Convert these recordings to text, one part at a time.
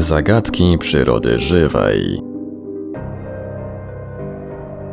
Zagadki przyrody żywej.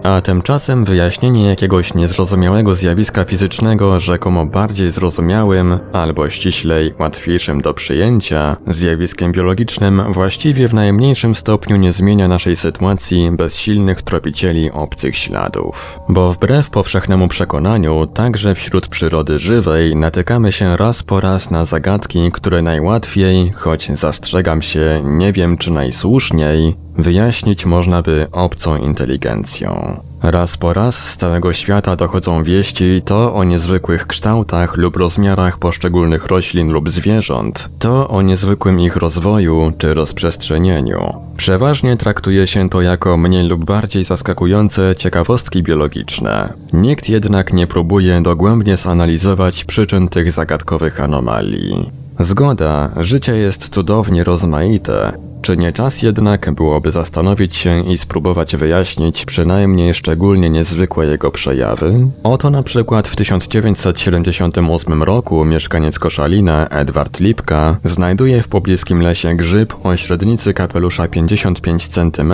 A tymczasem wyjaśnienie jakiegoś niezrozumiałego zjawiska fizycznego rzekomo bardziej zrozumiałym, albo ściślej łatwiejszym do przyjęcia, zjawiskiem biologicznym właściwie w najmniejszym stopniu nie zmienia naszej sytuacji bez silnych tropicieli obcych śladów. Bo wbrew powszechnemu przekonaniu, także wśród przyrody żywej natykamy się raz po raz na zagadki, które najłatwiej, choć zastrzegam się, nie wiem czy najsłuszniej, wyjaśnić można by obcą inteligencją. Raz po raz z całego świata dochodzą wieści to o niezwykłych kształtach lub rozmiarach poszczególnych roślin lub zwierząt, to o niezwykłym ich rozwoju czy rozprzestrzenieniu. Przeważnie traktuje się to jako mniej lub bardziej zaskakujące ciekawostki biologiczne. Nikt jednak nie próbuje dogłębnie zanalizować przyczyn tych zagadkowych anomalii. Zgoda, życie jest cudownie rozmaite, czy nie czas jednak byłoby zastanowić się i spróbować wyjaśnić przynajmniej szczególnie niezwykłe jego przejawy? Oto na przykład w 1978 roku mieszkaniec Koszalina Edward Lipka znajduje w pobliskim lesie grzyb o średnicy kapelusza 55 cm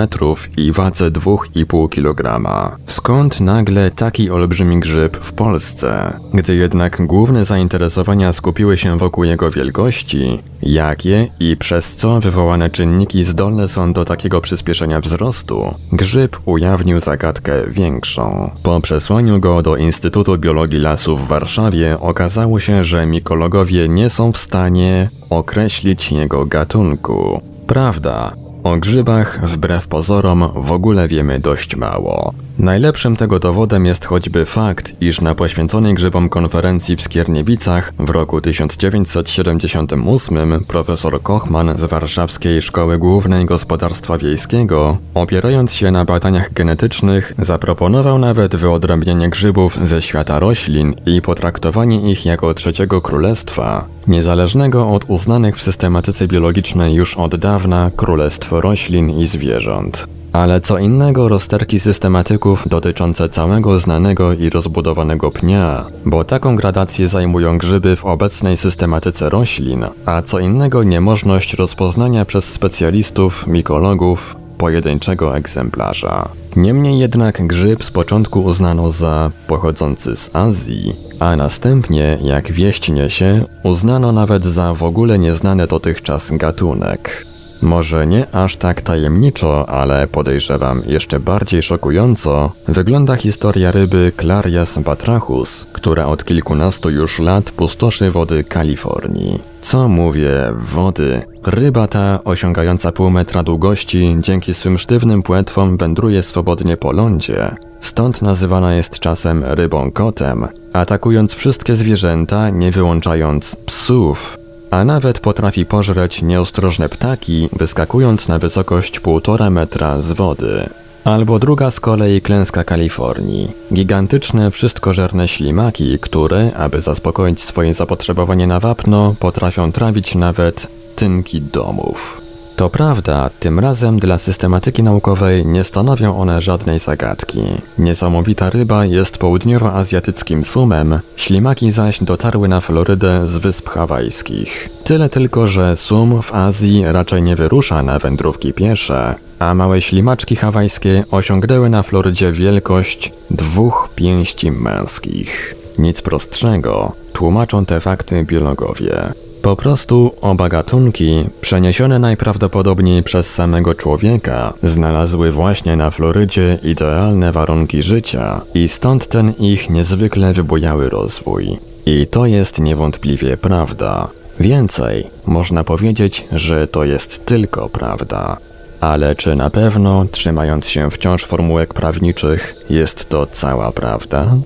i wadze 2,5 kg. Skąd nagle taki olbrzymi grzyb w Polsce? Gdy jednak główne zainteresowania skupiły się wokół jego wielkości, jakie i przez co wywołane czynniki czynniki zdolne są do takiego przyspieszenia wzrostu, grzyb ujawnił zagadkę większą. Po przesłaniu go do Instytutu Biologii Lasów w Warszawie okazało się, że mikologowie nie są w stanie określić jego gatunku. Prawda, o grzybach, wbrew pozorom, w ogóle wiemy dość mało. Najlepszym tego dowodem jest choćby fakt, iż na poświęconej grzybom konferencji w Skierniewicach w roku 1978 profesor Kochman z Warszawskiej Szkoły Głównej Gospodarstwa Wiejskiego, opierając się na badaniach genetycznych, zaproponował nawet wyodrębnienie grzybów ze świata roślin i potraktowanie ich jako trzeciego królestwa, niezależnego od uznanych w systematyce biologicznej już od dawna królestwo roślin i zwierząt. Ale co innego rozterki systematyków dotyczące całego znanego i rozbudowanego pnia, bo taką gradację zajmują grzyby w obecnej systematyce roślin, a co innego niemożność rozpoznania przez specjalistów, mikologów, pojedynczego egzemplarza. Niemniej jednak grzyb z początku uznano za pochodzący z Azji, a następnie, jak wieść niesie, uznano nawet za w ogóle nieznany dotychczas gatunek. Może nie aż tak tajemniczo, ale podejrzewam jeszcze bardziej szokująco, wygląda historia ryby Clarias batrachus, która od kilkunastu już lat pustoszy wody Kalifornii. Co mówię, wody? Ryba ta, osiągająca pół metra długości, dzięki swym sztywnym płetwom wędruje swobodnie po lądzie. Stąd nazywana jest czasem rybą kotem, atakując wszystkie zwierzęta, nie wyłączając psów, a nawet potrafi pożreć nieostrożne ptaki, wyskakując na wysokość 1,5 metra z wody. Albo druga z kolei klęska Kalifornii. Gigantyczne, wszystkożerne ślimaki, które, aby zaspokoić swoje zapotrzebowanie na wapno, potrafią trawić nawet tynki domów. To prawda, tym razem dla systematyki naukowej nie stanowią one żadnej zagadki. Niesamowita ryba jest południowoazjatyckim sumem, ślimaki zaś dotarły na Florydę z Wysp Hawajskich. Tyle tylko, że sum w Azji raczej nie wyrusza na wędrówki piesze, a małe ślimaczki hawajskie osiągnęły na Florydzie wielkość dwóch pięści męskich. Nic prostszego, tłumaczą te fakty biologowie. Po prostu oba gatunki, przeniesione najprawdopodobniej przez samego człowieka, znalazły właśnie na Florydzie idealne warunki życia i stąd ten ich niezwykle wybujały rozwój. I to jest niewątpliwie prawda. Więcej, można powiedzieć, że to jest tylko prawda. Ale czy na pewno, trzymając się wciąż formułek prawniczych, jest to cała prawda?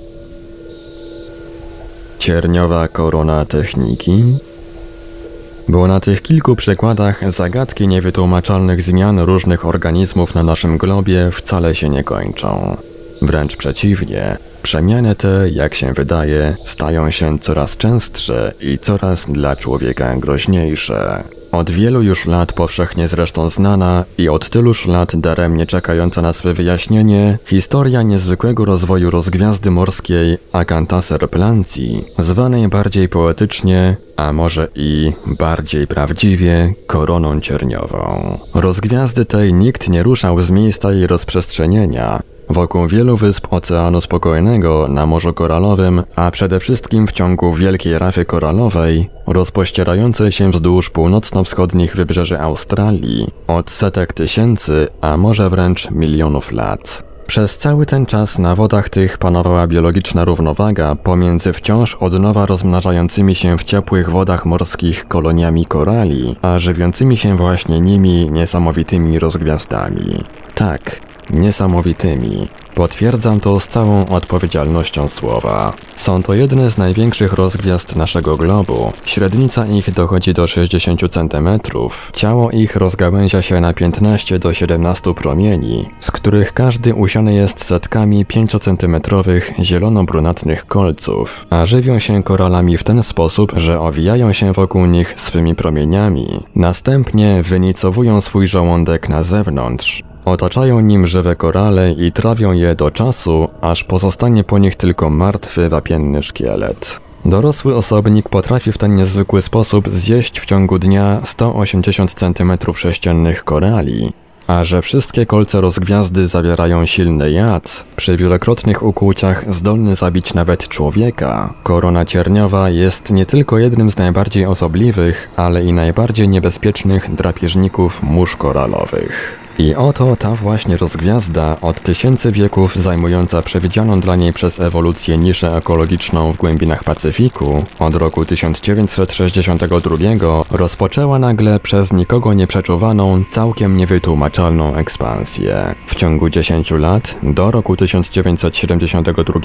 Cierniowa korona techniki? Bo na tych kilku przykładach zagadki niewytłumaczalnych zmian różnych organizmów na naszym globie wcale się nie kończą. Wręcz przeciwnie, przemiany te, jak się wydaje, stają się coraz częstsze i coraz dla człowieka groźniejsze. Od wielu już lat powszechnie zresztą znana i od tyluż lat daremnie czekająca na swe wyjaśnienie, historia niezwykłego rozwoju rozgwiazdy morskiej Akantaser Plancji, zwanej bardziej poetycznie, a może i bardziej prawdziwie koroną cierniową. Rozgwiazdy tej nikt nie ruszał z miejsca jej rozprzestrzenienia, Wokół wielu wysp Oceanu Spokojnego na Morzu Koralowym, a przede wszystkim w ciągu wielkiej rafy koralowej, rozpościerającej się wzdłuż północno-wschodnich wybrzeży Australii, od setek tysięcy, a może wręcz milionów lat. Przez cały ten czas na wodach tych panowała biologiczna równowaga pomiędzy wciąż od nowa rozmnażającymi się w ciepłych wodach morskich koloniami korali, a żywiącymi się właśnie nimi niesamowitymi rozgwiazdami. Tak, niesamowitymi. Potwierdzam to z całą odpowiedzialnością słowa. Są to jedne z największych rozgwiazd naszego globu. Średnica ich dochodzi do 60 cm. Ciało ich rozgałęzia się na 15 do 17 promieni, z których każdy usiany jest setkami 5-centymetrowych zielono-brunatnych kolców, a żywią się koralami w ten sposób, że owijają się wokół nich swymi promieniami. Następnie wynicowują swój żołądek na zewnątrz. Otaczają nim żywe korale i trawią je do czasu, aż pozostanie po nich tylko martwy, wapienny szkielet. Dorosły osobnik potrafi w ten niezwykły sposób zjeść w ciągu dnia 180 cm sześciennych korali, a że wszystkie kolce rozgwiazdy zawierają silny jad, przy wielokrotnych ukłuciach zdolny zabić nawet człowieka, korona cierniowa jest nie tylko jednym z najbardziej osobliwych, ale i najbardziej niebezpiecznych drapieżników mórz koralowych. I oto ta właśnie rozgwiazda od tysięcy wieków zajmująca przewidzianą dla niej przez ewolucję niszę ekologiczną w głębinach Pacyfiku od roku 1962 rozpoczęła nagle przez nikogo nieprzeczuwaną, całkiem niewytłumaczalną ekspansję. W ciągu 10 lat, do roku 1972,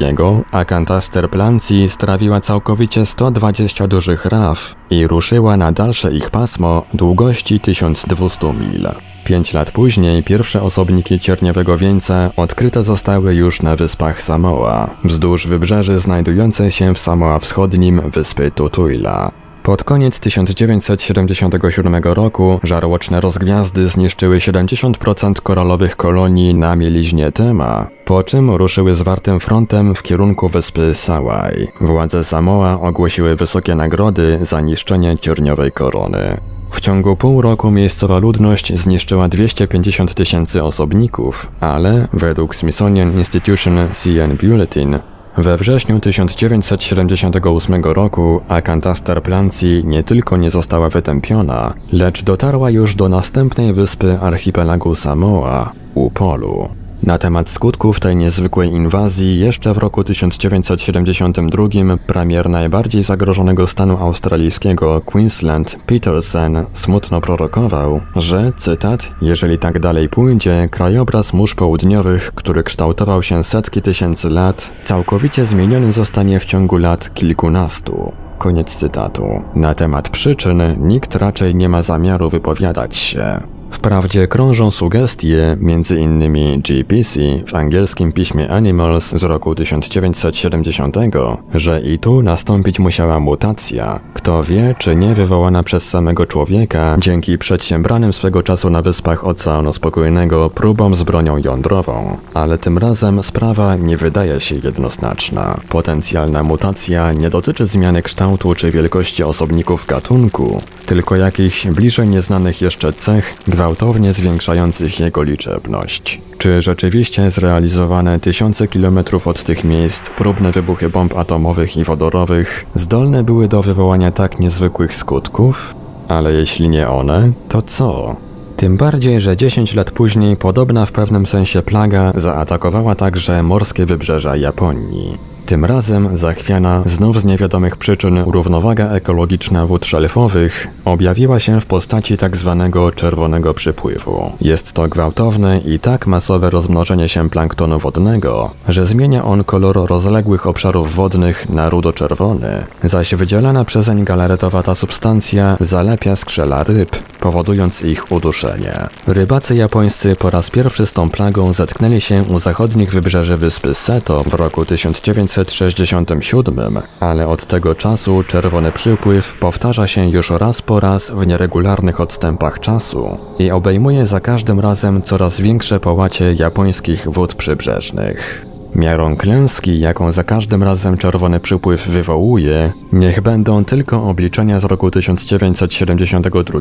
Acantaster plancji strawiła całkowicie 120 dużych raf i ruszyła na dalsze ich pasmo długości 1200 mil. Pięć lat później pierwsze osobniki cierniowego wieńca odkryte zostały już na wyspach Samoa, wzdłuż wybrzeży znajdującej się w Samoa Wschodnim wyspy Tutuila. Pod koniec 1977 roku żarłoczne rozgwiazdy zniszczyły 70% koralowych kolonii na mieliźnie Tema, po czym ruszyły zwartym frontem w kierunku wyspy Sałaj. Władze Samoa ogłosiły wysokie nagrody za niszczenie cierniowej korony. W ciągu pół roku miejscowa ludność zniszczyła 250 tysięcy osobników, ale według Smithsonian Institution CN Bulletin we wrześniu 1978 roku Akantastar Plancji nie tylko nie została wytępiona, lecz dotarła już do następnej wyspy archipelagu Samoa, Upolu. Na temat skutków tej niezwykłej inwazji jeszcze w roku 1972 premier najbardziej zagrożonego stanu australijskiego Queensland Peterson smutno prorokował, że, cytat, jeżeli tak dalej pójdzie, krajobraz mórz południowych, który kształtował się setki tysięcy lat, całkowicie zmieniony zostanie w ciągu lat kilkunastu. Koniec cytatu. Na temat przyczyn nikt raczej nie ma zamiaru wypowiadać się. Wprawdzie krążą sugestie, m.in. GPC w angielskim piśmie Animals z roku 1970, że i tu nastąpić musiała mutacja. Kto wie, czy nie wywołana przez samego człowieka dzięki przedsiębranym swego czasu na wyspach Oceanu Spokojnego próbom z bronią jądrową. Ale tym razem sprawa nie wydaje się jednoznaczna. Potencjalna mutacja nie dotyczy zmiany kształtu czy wielkości osobników gatunku, tylko jakichś bliżej nieznanych jeszcze cech, gwałtownie zwiększających jego liczebność. Czy rzeczywiście zrealizowane tysiące kilometrów od tych miejsc próbne wybuchy bomb atomowych i wodorowych zdolne były do wywołania tak niezwykłych skutków? Ale jeśli nie one, to co? Tym bardziej, że 10 lat później podobna w pewnym sensie plaga zaatakowała także morskie wybrzeża Japonii. Tym razem zachwiana znów z niewiadomych przyczyn równowaga ekologiczna wód szelfowych objawiła się w postaci tzw. Tak czerwonego przypływu. Jest to gwałtowne i tak masowe rozmnożenie się planktonu wodnego, że zmienia on kolor rozległych obszarów wodnych na rudo-czerwony, zaś wydzielana przezeń galaretowata substancja zalepia skrzela ryb, powodując ich uduszenie. Rybacy japońscy po raz pierwszy z tą plagą zetknęli się u zachodnich wybrzeży wyspy Seto w roku 1967, ale od tego czasu czerwony przypływ powtarza się już raz po raz w nieregularnych odstępach czasu i obejmuje za każdym razem coraz większe połacie japońskich wód przybrzeżnych. Miarą klęski, jaką za każdym razem czerwony przypływ wywołuje, niech będą tylko obliczenia z roku 1972,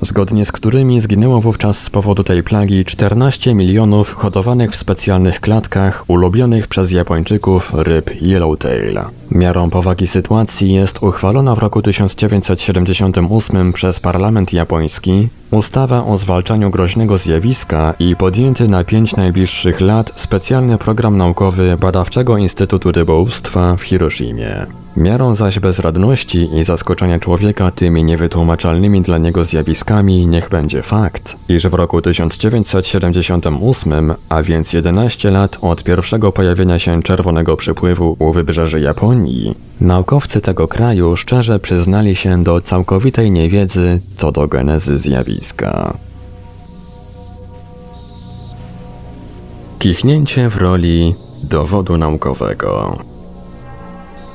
zgodnie z którymi zginęło wówczas z powodu tej plagi 14 milionów hodowanych w specjalnych klatkach ulubionych przez Japończyków ryb yellowtail. Miarą powagi sytuacji jest uchwalona w roku 1978 przez parlament japoński ustawa o zwalczaniu groźnego zjawiska i podjęty na pięć najbliższych lat specjalny program naukowy Badawczego Instytutu Rybołówstwa w Hiroshimie. Miarą zaś bezradności i zaskoczenia człowieka tymi niewytłumaczalnymi dla niego zjawiskami niech będzie fakt, iż w roku 1978, a więc 11 lat od pierwszego pojawienia się czerwonego przypływu u wybrzeży Japonii, naukowcy tego kraju szczerze przyznali się do całkowitej niewiedzy co do genezy zjawiska. Kichnięcie w roli dowodu naukowego.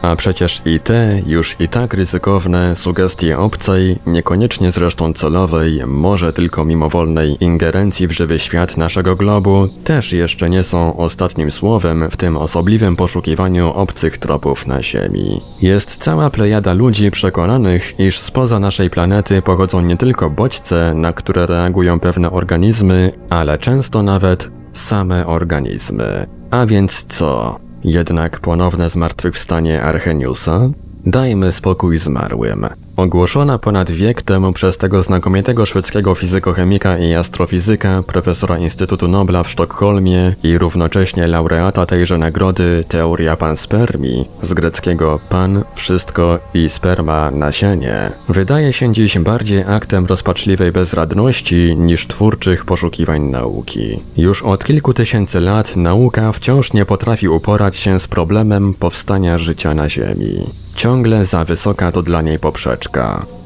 A przecież i te, już i tak ryzykowne sugestie obcej, niekoniecznie zresztą celowej, może tylko mimowolnej ingerencji w żywy świat naszego globu, też jeszcze nie są ostatnim słowem w tym osobliwym poszukiwaniu obcych tropów na Ziemi. Jest cała plejada ludzi przekonanych, iż spoza naszej planety pochodzą nie tylko bodźce, na które reagują pewne organizmy, ale często nawet same organizmy. A więc co? Jednak ponowne zmartwychwstanie Archeniusa? Dajmy spokój zmarłym. Ogłoszona ponad wiek temu przez tego znakomitego szwedzkiego fizykochemika i astrofizyka, profesora Instytutu Nobla w Sztokholmie i równocześnie laureata tejże nagrody teoria panspermii, z greckiego pan, wszystko i sperma, nasienie, wydaje się dziś bardziej aktem rozpaczliwej bezradności niż twórczych poszukiwań nauki. Już od kilku tysięcy lat nauka wciąż nie potrafi uporać się z problemem powstania życia na Ziemi. Ciągle za wysoka to dla niej poprzeczka.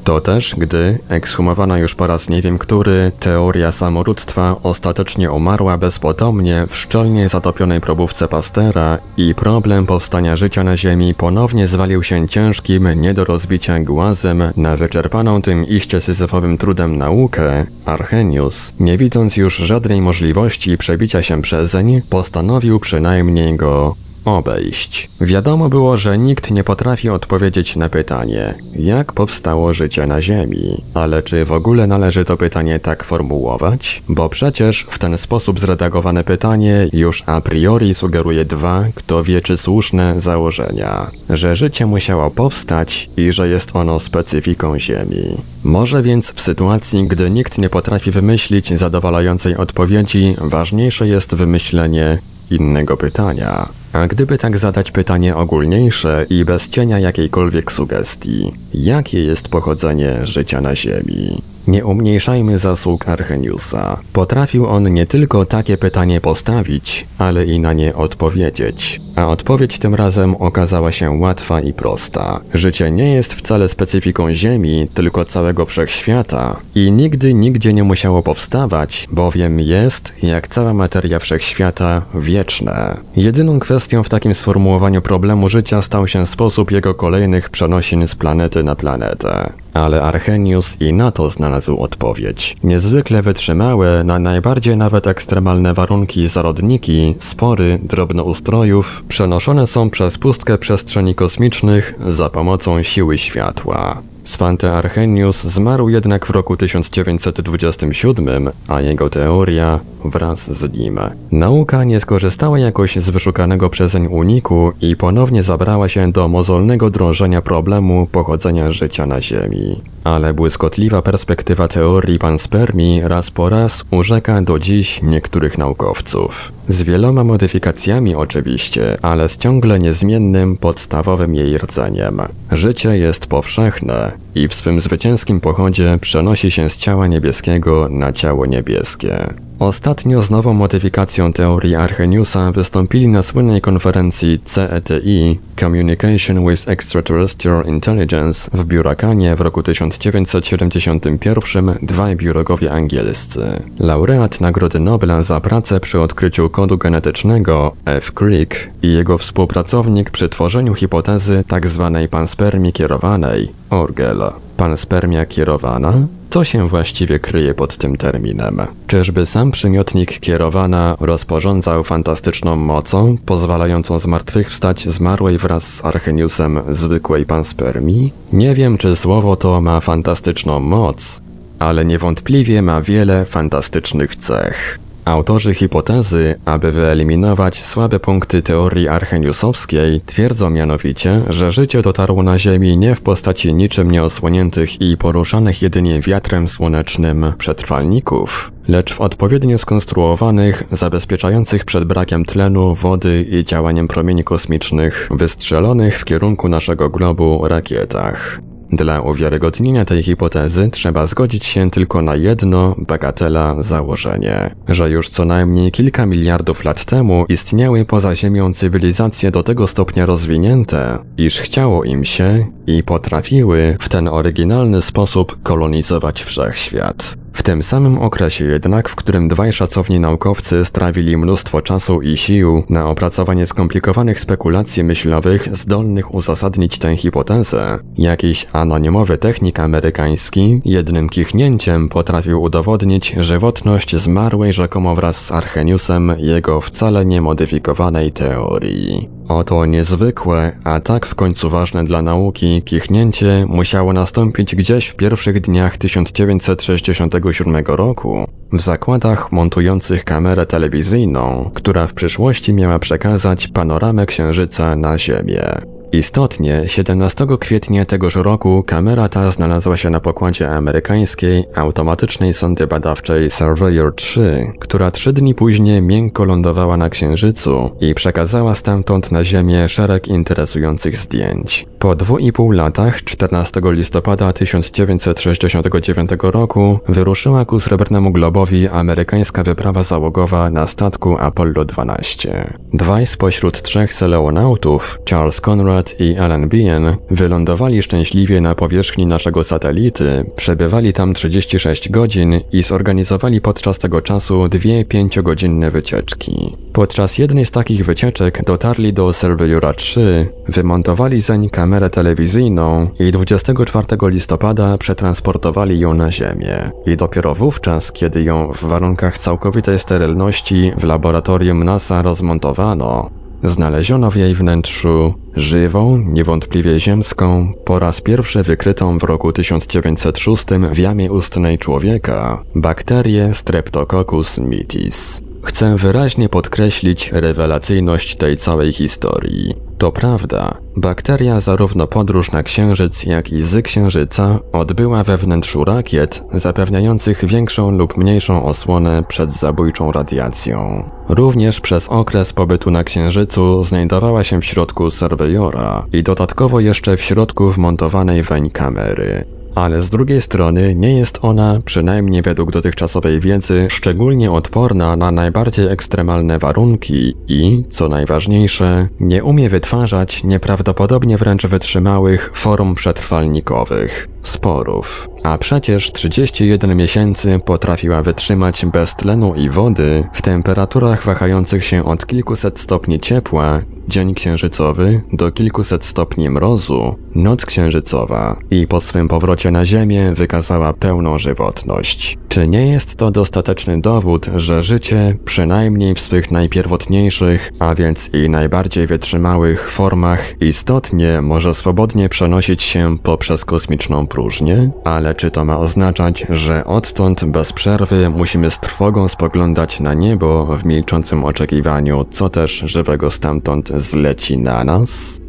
To też, gdy, ekshumowana już po raz nie wiem który, teoria samorództwa ostatecznie umarła bezpotomnie w szczelnie zatopionej probówce Pastera i problem powstania życia na Ziemi ponownie zwalił się ciężkim, nie do rozbicia głazem na wyczerpaną tym iście syzyfowym trudem naukę, Archenius, nie widząc już żadnej możliwości przebicia się przezeń, postanowił przynajmniej go obejść. Wiadomo było, że nikt nie potrafi odpowiedzieć na pytanie, jak powstało życie na Ziemi. Ale czy w ogóle należy to pytanie tak formułować? Bo przecież w ten sposób zredagowane pytanie już a priori sugeruje dwa, kto wie czy słuszne, założenia. Że życie musiało powstać i że jest ono specyfiką Ziemi. Może więc w sytuacji, gdy nikt nie potrafi wymyślić zadowalającej odpowiedzi, ważniejsze jest wymyślenie innego pytania. A gdyby tak zadać pytanie ogólniejsze i bez cienia jakiejkolwiek sugestii, jakie jest pochodzenie życia na Ziemi? Nie umniejszajmy zasług Archeniusa. Potrafił on nie tylko takie pytanie postawić, ale i na nie odpowiedzieć. A odpowiedź tym razem okazała się łatwa i prosta. Życie nie jest wcale specyfiką Ziemi, tylko całego wszechświata i nigdy nigdzie nie musiało powstawać, bowiem jest, jak cała materia wszechświata, wieczne. Jedyną kwestią w takim sformułowaniu problemu życia stał się sposób jego kolejnych przenosin z planety na planetę. Ale Archenius i na to znalazł odpowiedź. Niezwykle wytrzymałe, na najbardziej nawet ekstremalne warunki zarodniki, spory drobnoustrojów przenoszone są przez pustkę przestrzeni kosmicznych za pomocą siły światła. Svante Arrhenius zmarł jednak w roku 1927, a jego teoria wraz z nim. Nauka nie skorzystała jakoś z wyszukanego przezeń uniku i ponownie zabrała się do mozolnego drążenia problemu pochodzenia życia na Ziemi. Ale błyskotliwa perspektywa teorii panspermii raz po raz urzeka do dziś niektórych naukowców. Z wieloma modyfikacjami oczywiście, ale z ciągle niezmiennym, podstawowym jej rdzeniem. Życie jest powszechne i w swym zwycięskim pochodzie przenosi się z ciała niebieskiego na ciało niebieskie. Ostatnio z nową modyfikacją teorii Arrheniusa wystąpili na słynnej konferencji CETI Communication with Extraterrestrial Intelligence w Biurakanie w roku 1971 dwaj biologowie angielscy. Laureat Nagrody Nobla za pracę przy odkryciu kodu genetycznego F. Crick i jego współpracownik przy tworzeniu hipotezy tzw. Tak panspermii kierowanej Orgel. Panspermia kierowana? Co się właściwie kryje pod tym terminem? Czyżby sam przymiotnik kierowana rozporządzał fantastyczną mocą, pozwalającą zmartwychwstać zmarłej wraz z Archeniusem zwykłej panspermii? Nie wiem, czy słowo to ma fantastyczną moc, ale niewątpliwie ma wiele fantastycznych cech. Autorzy hipotezy, aby wyeliminować słabe punkty teorii archeniusowskiej, twierdzą mianowicie, że życie dotarło na Ziemi nie w postaci niczym nieosłoniętych i poruszanych jedynie wiatrem słonecznym przetrwalników, lecz w odpowiednio skonstruowanych, zabezpieczających przed brakiem tlenu, wody i działaniem promieni kosmicznych, wystrzelonych w kierunku naszego globu rakietach. Dla uwiarygodnienia tej hipotezy trzeba zgodzić się tylko na jedno, bagatela, założenie, że już co najmniej kilka miliardów lat temu istniały poza Ziemią cywilizacje do tego stopnia rozwinięte, iż chciało im się i potrafiły w ten oryginalny sposób kolonizować wszechświat. W tym samym okresie jednak, w którym dwaj szacowni naukowcy strawili mnóstwo czasu i sił na opracowanie skomplikowanych spekulacji myślowych zdolnych uzasadnić tę hipotezę, jakiś anonimowy technik amerykański jednym kichnięciem potrafił udowodnić żywotność zmarłej rzekomo wraz z Archeniusem jego wcale niemodyfikowanej teorii. Oto niezwykłe, a tak w końcu ważne dla nauki kichnięcie musiało nastąpić gdzieś w pierwszych dniach 1967 roku w zakładach montujących kamerę telewizyjną, która w przyszłości miała przekazać panoramę Księżyca na Ziemię. Istotnie, 17 kwietnia tegoż roku kamera ta znalazła się na pokładzie amerykańskiej automatycznej sondy badawczej Surveyor 3, która trzy dni później miękko lądowała na Księżycu i przekazała stamtąd na Ziemię szereg interesujących zdjęć. Po dwóch i pół latach, 14 listopada 1969 roku, wyruszyła ku Srebrnemu Globowi amerykańska wyprawa załogowa na statku Apollo 12. Dwaj spośród trzech seleonautów, Charles Conrad i Alan Bean wylądowali szczęśliwie na powierzchni naszego satelity, przebywali tam 36 godzin i zorganizowali podczas tego czasu dwie pięciogodzinne wycieczki. Podczas jednej z takich wycieczek dotarli do Surveyora 3, wymontowali zeń kamerę telewizyjną i 24 listopada przetransportowali ją na Ziemię. I dopiero wówczas, kiedy ją w warunkach całkowitej sterylności w laboratorium NASA rozmontowano, Znaleziono w jej wnętrzu żywą, niewątpliwie ziemską, po raz pierwszy wykrytą w roku 1906 w jamie ustnej człowieka, bakterię Streptococcus mitis. Chcę wyraźnie podkreślić rewelacyjność tej całej historii. To prawda, bakteria zarówno podróż na Księżyc, jak i z Księżyca odbyła we wnętrzu rakiet, zapewniających większą lub mniejszą osłonę przed zabójczą radiacją. Również przez okres pobytu na Księżycu znajdowała się w środku serwejora i dodatkowo jeszcze w środku wmontowanej weń kamery ale z drugiej strony nie jest ona, przynajmniej według dotychczasowej wiedzy, szczególnie odporna na najbardziej ekstremalne warunki i, co najważniejsze, nie umie wytwarzać nieprawdopodobnie wręcz wytrzymałych form przetrwalnikowych sporów. A przecież 31 miesięcy potrafiła wytrzymać bez tlenu i wody w temperaturach wahających się od kilkuset stopni ciepła, dzień księżycowy, do kilkuset stopni mrozu, noc księżycowa i po swym powrocie powrocie na Ziemię wykazała pełną żywotność. Czy nie jest to dostateczny dowód, że życie, przynajmniej w swych najpierwotniejszych, a więc i najbardziej wytrzymałych formach, istotnie może swobodnie przenosić się poprzez kosmiczną próżnię? Ale czy to ma oznaczać, że odtąd bez przerwy musimy z trwogą spoglądać na niebo w milczącym oczekiwaniu, co też żywego stamtąd zleci na nas?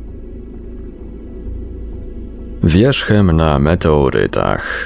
Wierzchem na meteorytach.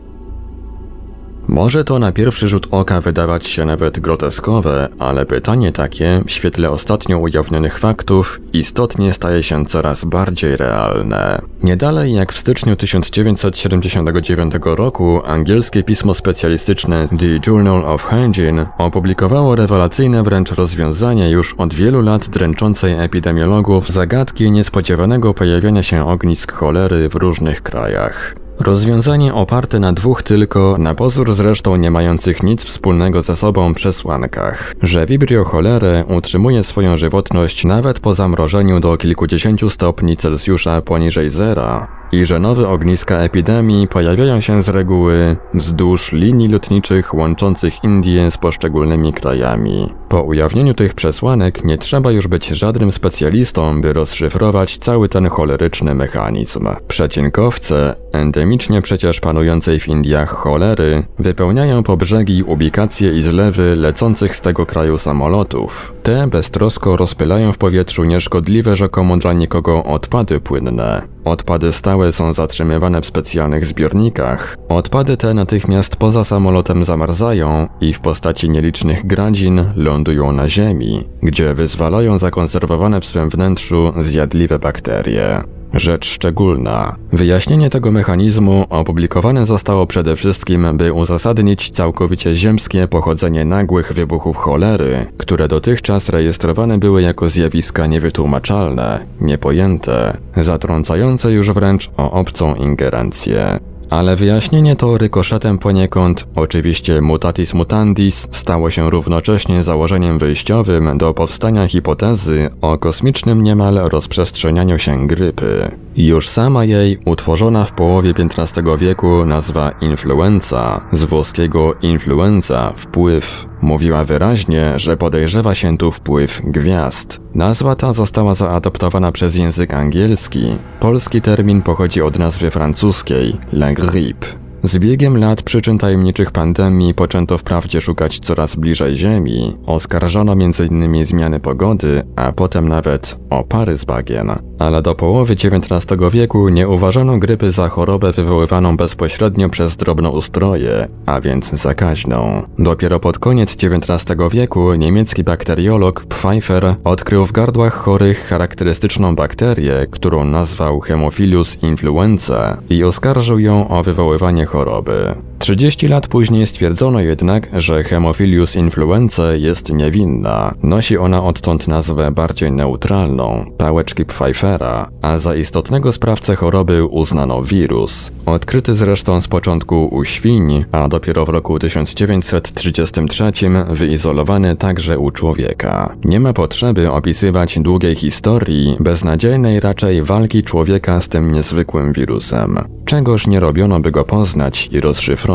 Może to na pierwszy rzut oka wydawać się nawet groteskowe, ale pytanie takie, w świetle ostatnio ujawnionych faktów, istotnie staje się coraz bardziej realne. Nie dalej jak w styczniu 1979 roku angielskie pismo specjalistyczne The Journal of Hygiene opublikowało rewelacyjne wręcz rozwiązanie już od wielu lat dręczącej epidemiologów zagadki niespodziewanego pojawiania się ognisk cholery w różnych krajach. Rozwiązanie oparte na dwóch tylko, na pozór zresztą nie mających nic wspólnego ze sobą przesłankach, że Vibrio cholerae utrzymuje swoją żywotność nawet po zamrożeniu do kilkudziesięciu stopni Celsjusza poniżej zera, i że nowe ogniska epidemii pojawiają się z reguły wzdłuż linii lotniczych łączących Indie z poszczególnymi krajami. Po ujawnieniu tych przesłanek nie trzeba już być żadnym specjalistą, by rozszyfrować cały ten choleryczny mechanizm. Przecinkowce, endemicznie przecież panującej w Indiach cholery, wypełniają po brzegi ubikacje i zlewy lecących z tego kraju samolotów. Te beztrosko rozpylają w powietrzu nieszkodliwe rzekomo dla nikogo odpady płynne. Odpady stałe są zatrzymywane w specjalnych zbiornikach. Odpady te natychmiast poza samolotem zamarzają i w postaci nielicznych gradzin lądują na ziemi, gdzie wyzwalają zakonserwowane w swym wnętrzu zjadliwe bakterie. Rzecz szczególna. Wyjaśnienie tego mechanizmu opublikowane zostało przede wszystkim, by uzasadnić całkowicie ziemskie pochodzenie nagłych wybuchów cholery, które dotychczas rejestrowane były jako zjawiska niewytłumaczalne, niepojęte, zatrącające już wręcz o obcą ingerencję. Ale wyjaśnienie to rykoszetem poniekąd, oczywiście mutatis mutandis, stało się równocześnie założeniem wyjściowym do powstania hipotezy o kosmicznym niemal rozprzestrzenianiu się grypy. Już sama jej, utworzona w połowie XV wieku nazwa influenza, z włoskiego influenza, wpływ, mówiła wyraźnie, że podejrzewa się tu wpływ gwiazd. Nazwa ta została zaadoptowana przez język angielski. Polski termin pochodzi od nazwy francuskiej, Rieb, Z biegiem lat przyczyn tajemniczych pandemii poczęto wprawdzie szukać coraz bliżej Ziemi, oskarżono m.in. zmiany pogody, a potem nawet opary z bagien. Ale do połowy XIX wieku nie uważano grypy za chorobę wywoływaną bezpośrednio przez drobnoustroje, a więc zakaźną. Dopiero pod koniec XIX wieku niemiecki bakteriolog Pfeiffer odkrył w gardłach chorych charakterystyczną bakterię, którą nazwał Hemophilus influenza i oskarżył ją o wywoływanie choroby. 30 lat później stwierdzono jednak, że Hemophilus influenza jest niewinna. Nosi ona odtąd nazwę bardziej neutralną pałeczki Pfeiffera, a za istotnego sprawcę choroby uznano wirus. Odkryty zresztą z początku u świń, a dopiero w roku 1933 wyizolowany także u człowieka. Nie ma potrzeby opisywać długiej historii, beznadziejnej raczej walki człowieka z tym niezwykłym wirusem. Czegoż nie robiono, by go poznać i rozszyfrować.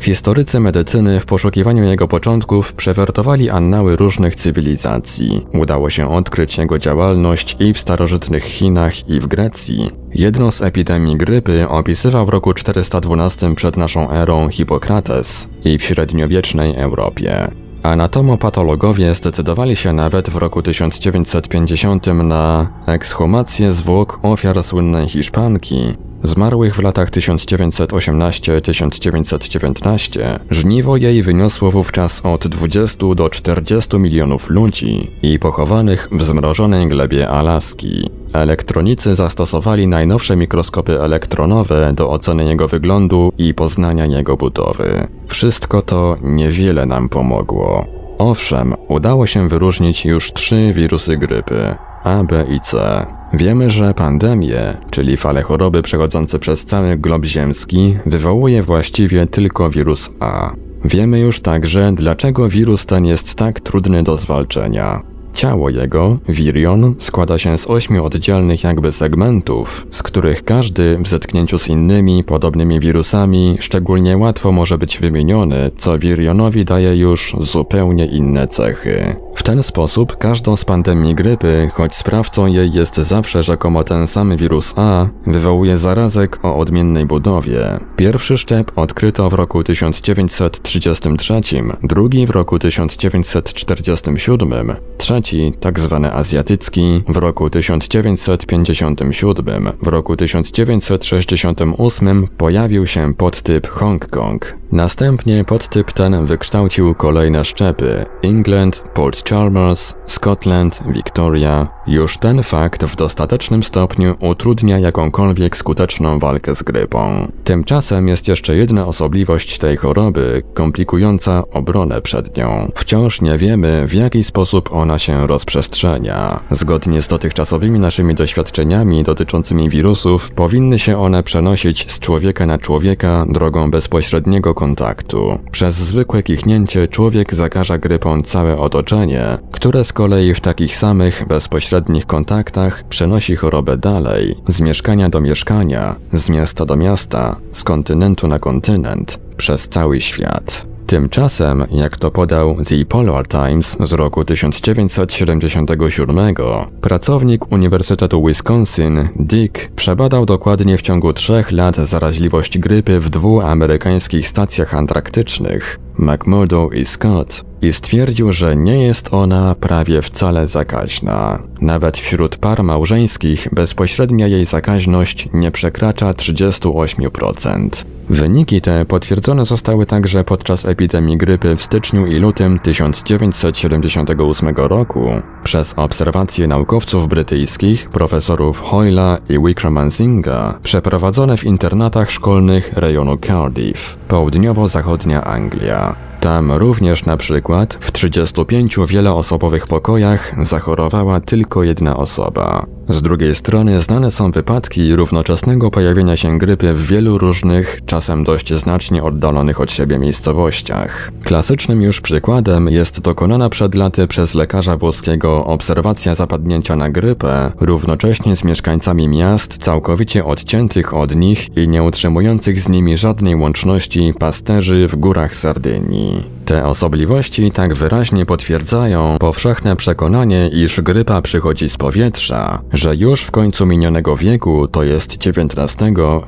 Historycy medycyny w poszukiwaniu jego początków przewertowali annały różnych cywilizacji. Udało się odkryć jego działalność i w starożytnych Chinach i w Grecji. Jedną z epidemii grypy opisywał w roku 412 przed naszą erą Hipokrates i w średniowiecznej Europie. Anatomopatologowie zdecydowali się nawet w roku 1950 na ekshumację zwłok ofiar słynnej Hiszpanki, zmarłych w latach 1918-1919. Żniwo jej wyniosło wówczas od 20 do 40 milionów ludzi i pochowanych w zmrożonej glebie Alaski. Elektronicy zastosowali najnowsze mikroskopy elektronowe do oceny jego wyglądu i poznania jego budowy. Wszystko to niewiele nam pomogło. Owszem, udało się wyróżnić już trzy wirusy grypy A, B i C. Wiemy, że pandemie, czyli fale choroby przechodzące przez cały glob ziemski, wywołuje właściwie tylko wirus A. Wiemy już także, dlaczego wirus ten jest tak trudny do zwalczenia. Ciało jego, virion, składa się z ośmiu oddzielnych jakby segmentów, z których każdy w zetknięciu z innymi podobnymi wirusami szczególnie łatwo może być wymieniony, co wirionowi daje już zupełnie inne cechy. W ten sposób każdą z pandemii grypy, choć sprawcą jej jest zawsze rzekomo ten sam wirus A, wywołuje zarazek o odmiennej budowie. Pierwszy szczep odkryto w roku 1933, drugi w roku 1947, trzeci, tak zwany azjatycki, w roku 1957. W roku 1968 pojawił się podtyp Hongkong. Następnie podtyp ten wykształcił kolejne szczepy England, Port Chalmers, Scotland, Victoria. Już ten fakt w dostatecznym stopniu utrudnia jakąkolwiek skuteczną walkę z grypą. Tymczasem jest jeszcze jedna osobliwość tej choroby, komplikująca obronę przed nią. Wciąż nie wiemy, w jaki sposób ona się rozprzestrzenia. Zgodnie z dotychczasowymi naszymi doświadczeniami dotyczącymi wirusów, powinny się one przenosić z człowieka na człowieka drogą bezpośredniego kontaktu. Przez zwykłe kichnięcie człowiek zakaża grypą całe otoczenie, które z kolei w takich samych bezpośrednich kontaktach przenosi chorobę dalej, z mieszkania do mieszkania, z miasta do miasta, z kontynentu na kontynent, przez cały świat. Tymczasem, jak to podał The Polar Times z roku 1977, pracownik Uniwersytetu Wisconsin, Dick, przebadał dokładnie w ciągu trzech lat zaraźliwość grypy w dwóch amerykańskich stacjach antarktycznych, McMurdo i Scott, i stwierdził, że nie jest ona prawie wcale zakaźna. Nawet wśród par małżeńskich bezpośrednia jej zakaźność nie przekracza 38%. Wyniki te potwierdzone zostały także podczas epidemii grypy w styczniu i lutym 1978 roku przez obserwacje naukowców brytyjskich, profesorów Hoyla i Wickramansinga, przeprowadzone w internatach szkolnych rejonu Cardiff, południowo-zachodnia Anglia. Tam również na przykład w 35 wieloosobowych pokojach zachorowała tylko jedna osoba. Z drugiej strony znane są wypadki równoczesnego pojawienia się grypy w wielu różnych, czasem dość znacznie oddalonych od siebie miejscowościach. Klasycznym już przykładem jest dokonana przed laty przez lekarza włoskiego obserwacja zapadnięcia na grypę, równocześnie z mieszkańcami miast całkowicie odciętych od nich i nie utrzymujących z nimi żadnej łączności pasterzy w górach Sardynii. Te osobliwości tak wyraźnie potwierdzają powszechne przekonanie, iż grypa przychodzi z powietrza, że już w końcu minionego wieku, to jest XIX,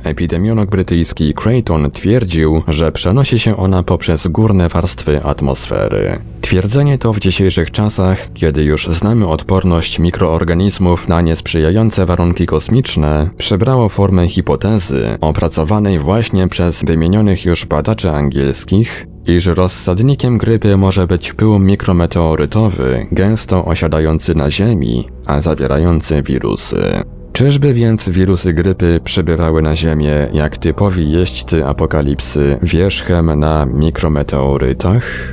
epidemiolog brytyjski Creighton twierdził, że przenosi się ona poprzez górne warstwy atmosfery. Twierdzenie to w dzisiejszych czasach, kiedy już znamy odporność mikroorganizmów na niesprzyjające warunki kosmiczne, przybrało formę hipotezy opracowanej właśnie przez wymienionych już badaczy angielskich, iż rozsadnikiem grypy może być pył mikrometeorytowy, gęsto osiadający na Ziemi, a zawierający wirusy. Czyżby więc wirusy grypy przybywały na Ziemię jak typowi jeźdźcy apokalipsy wierzchem na mikrometeorytach?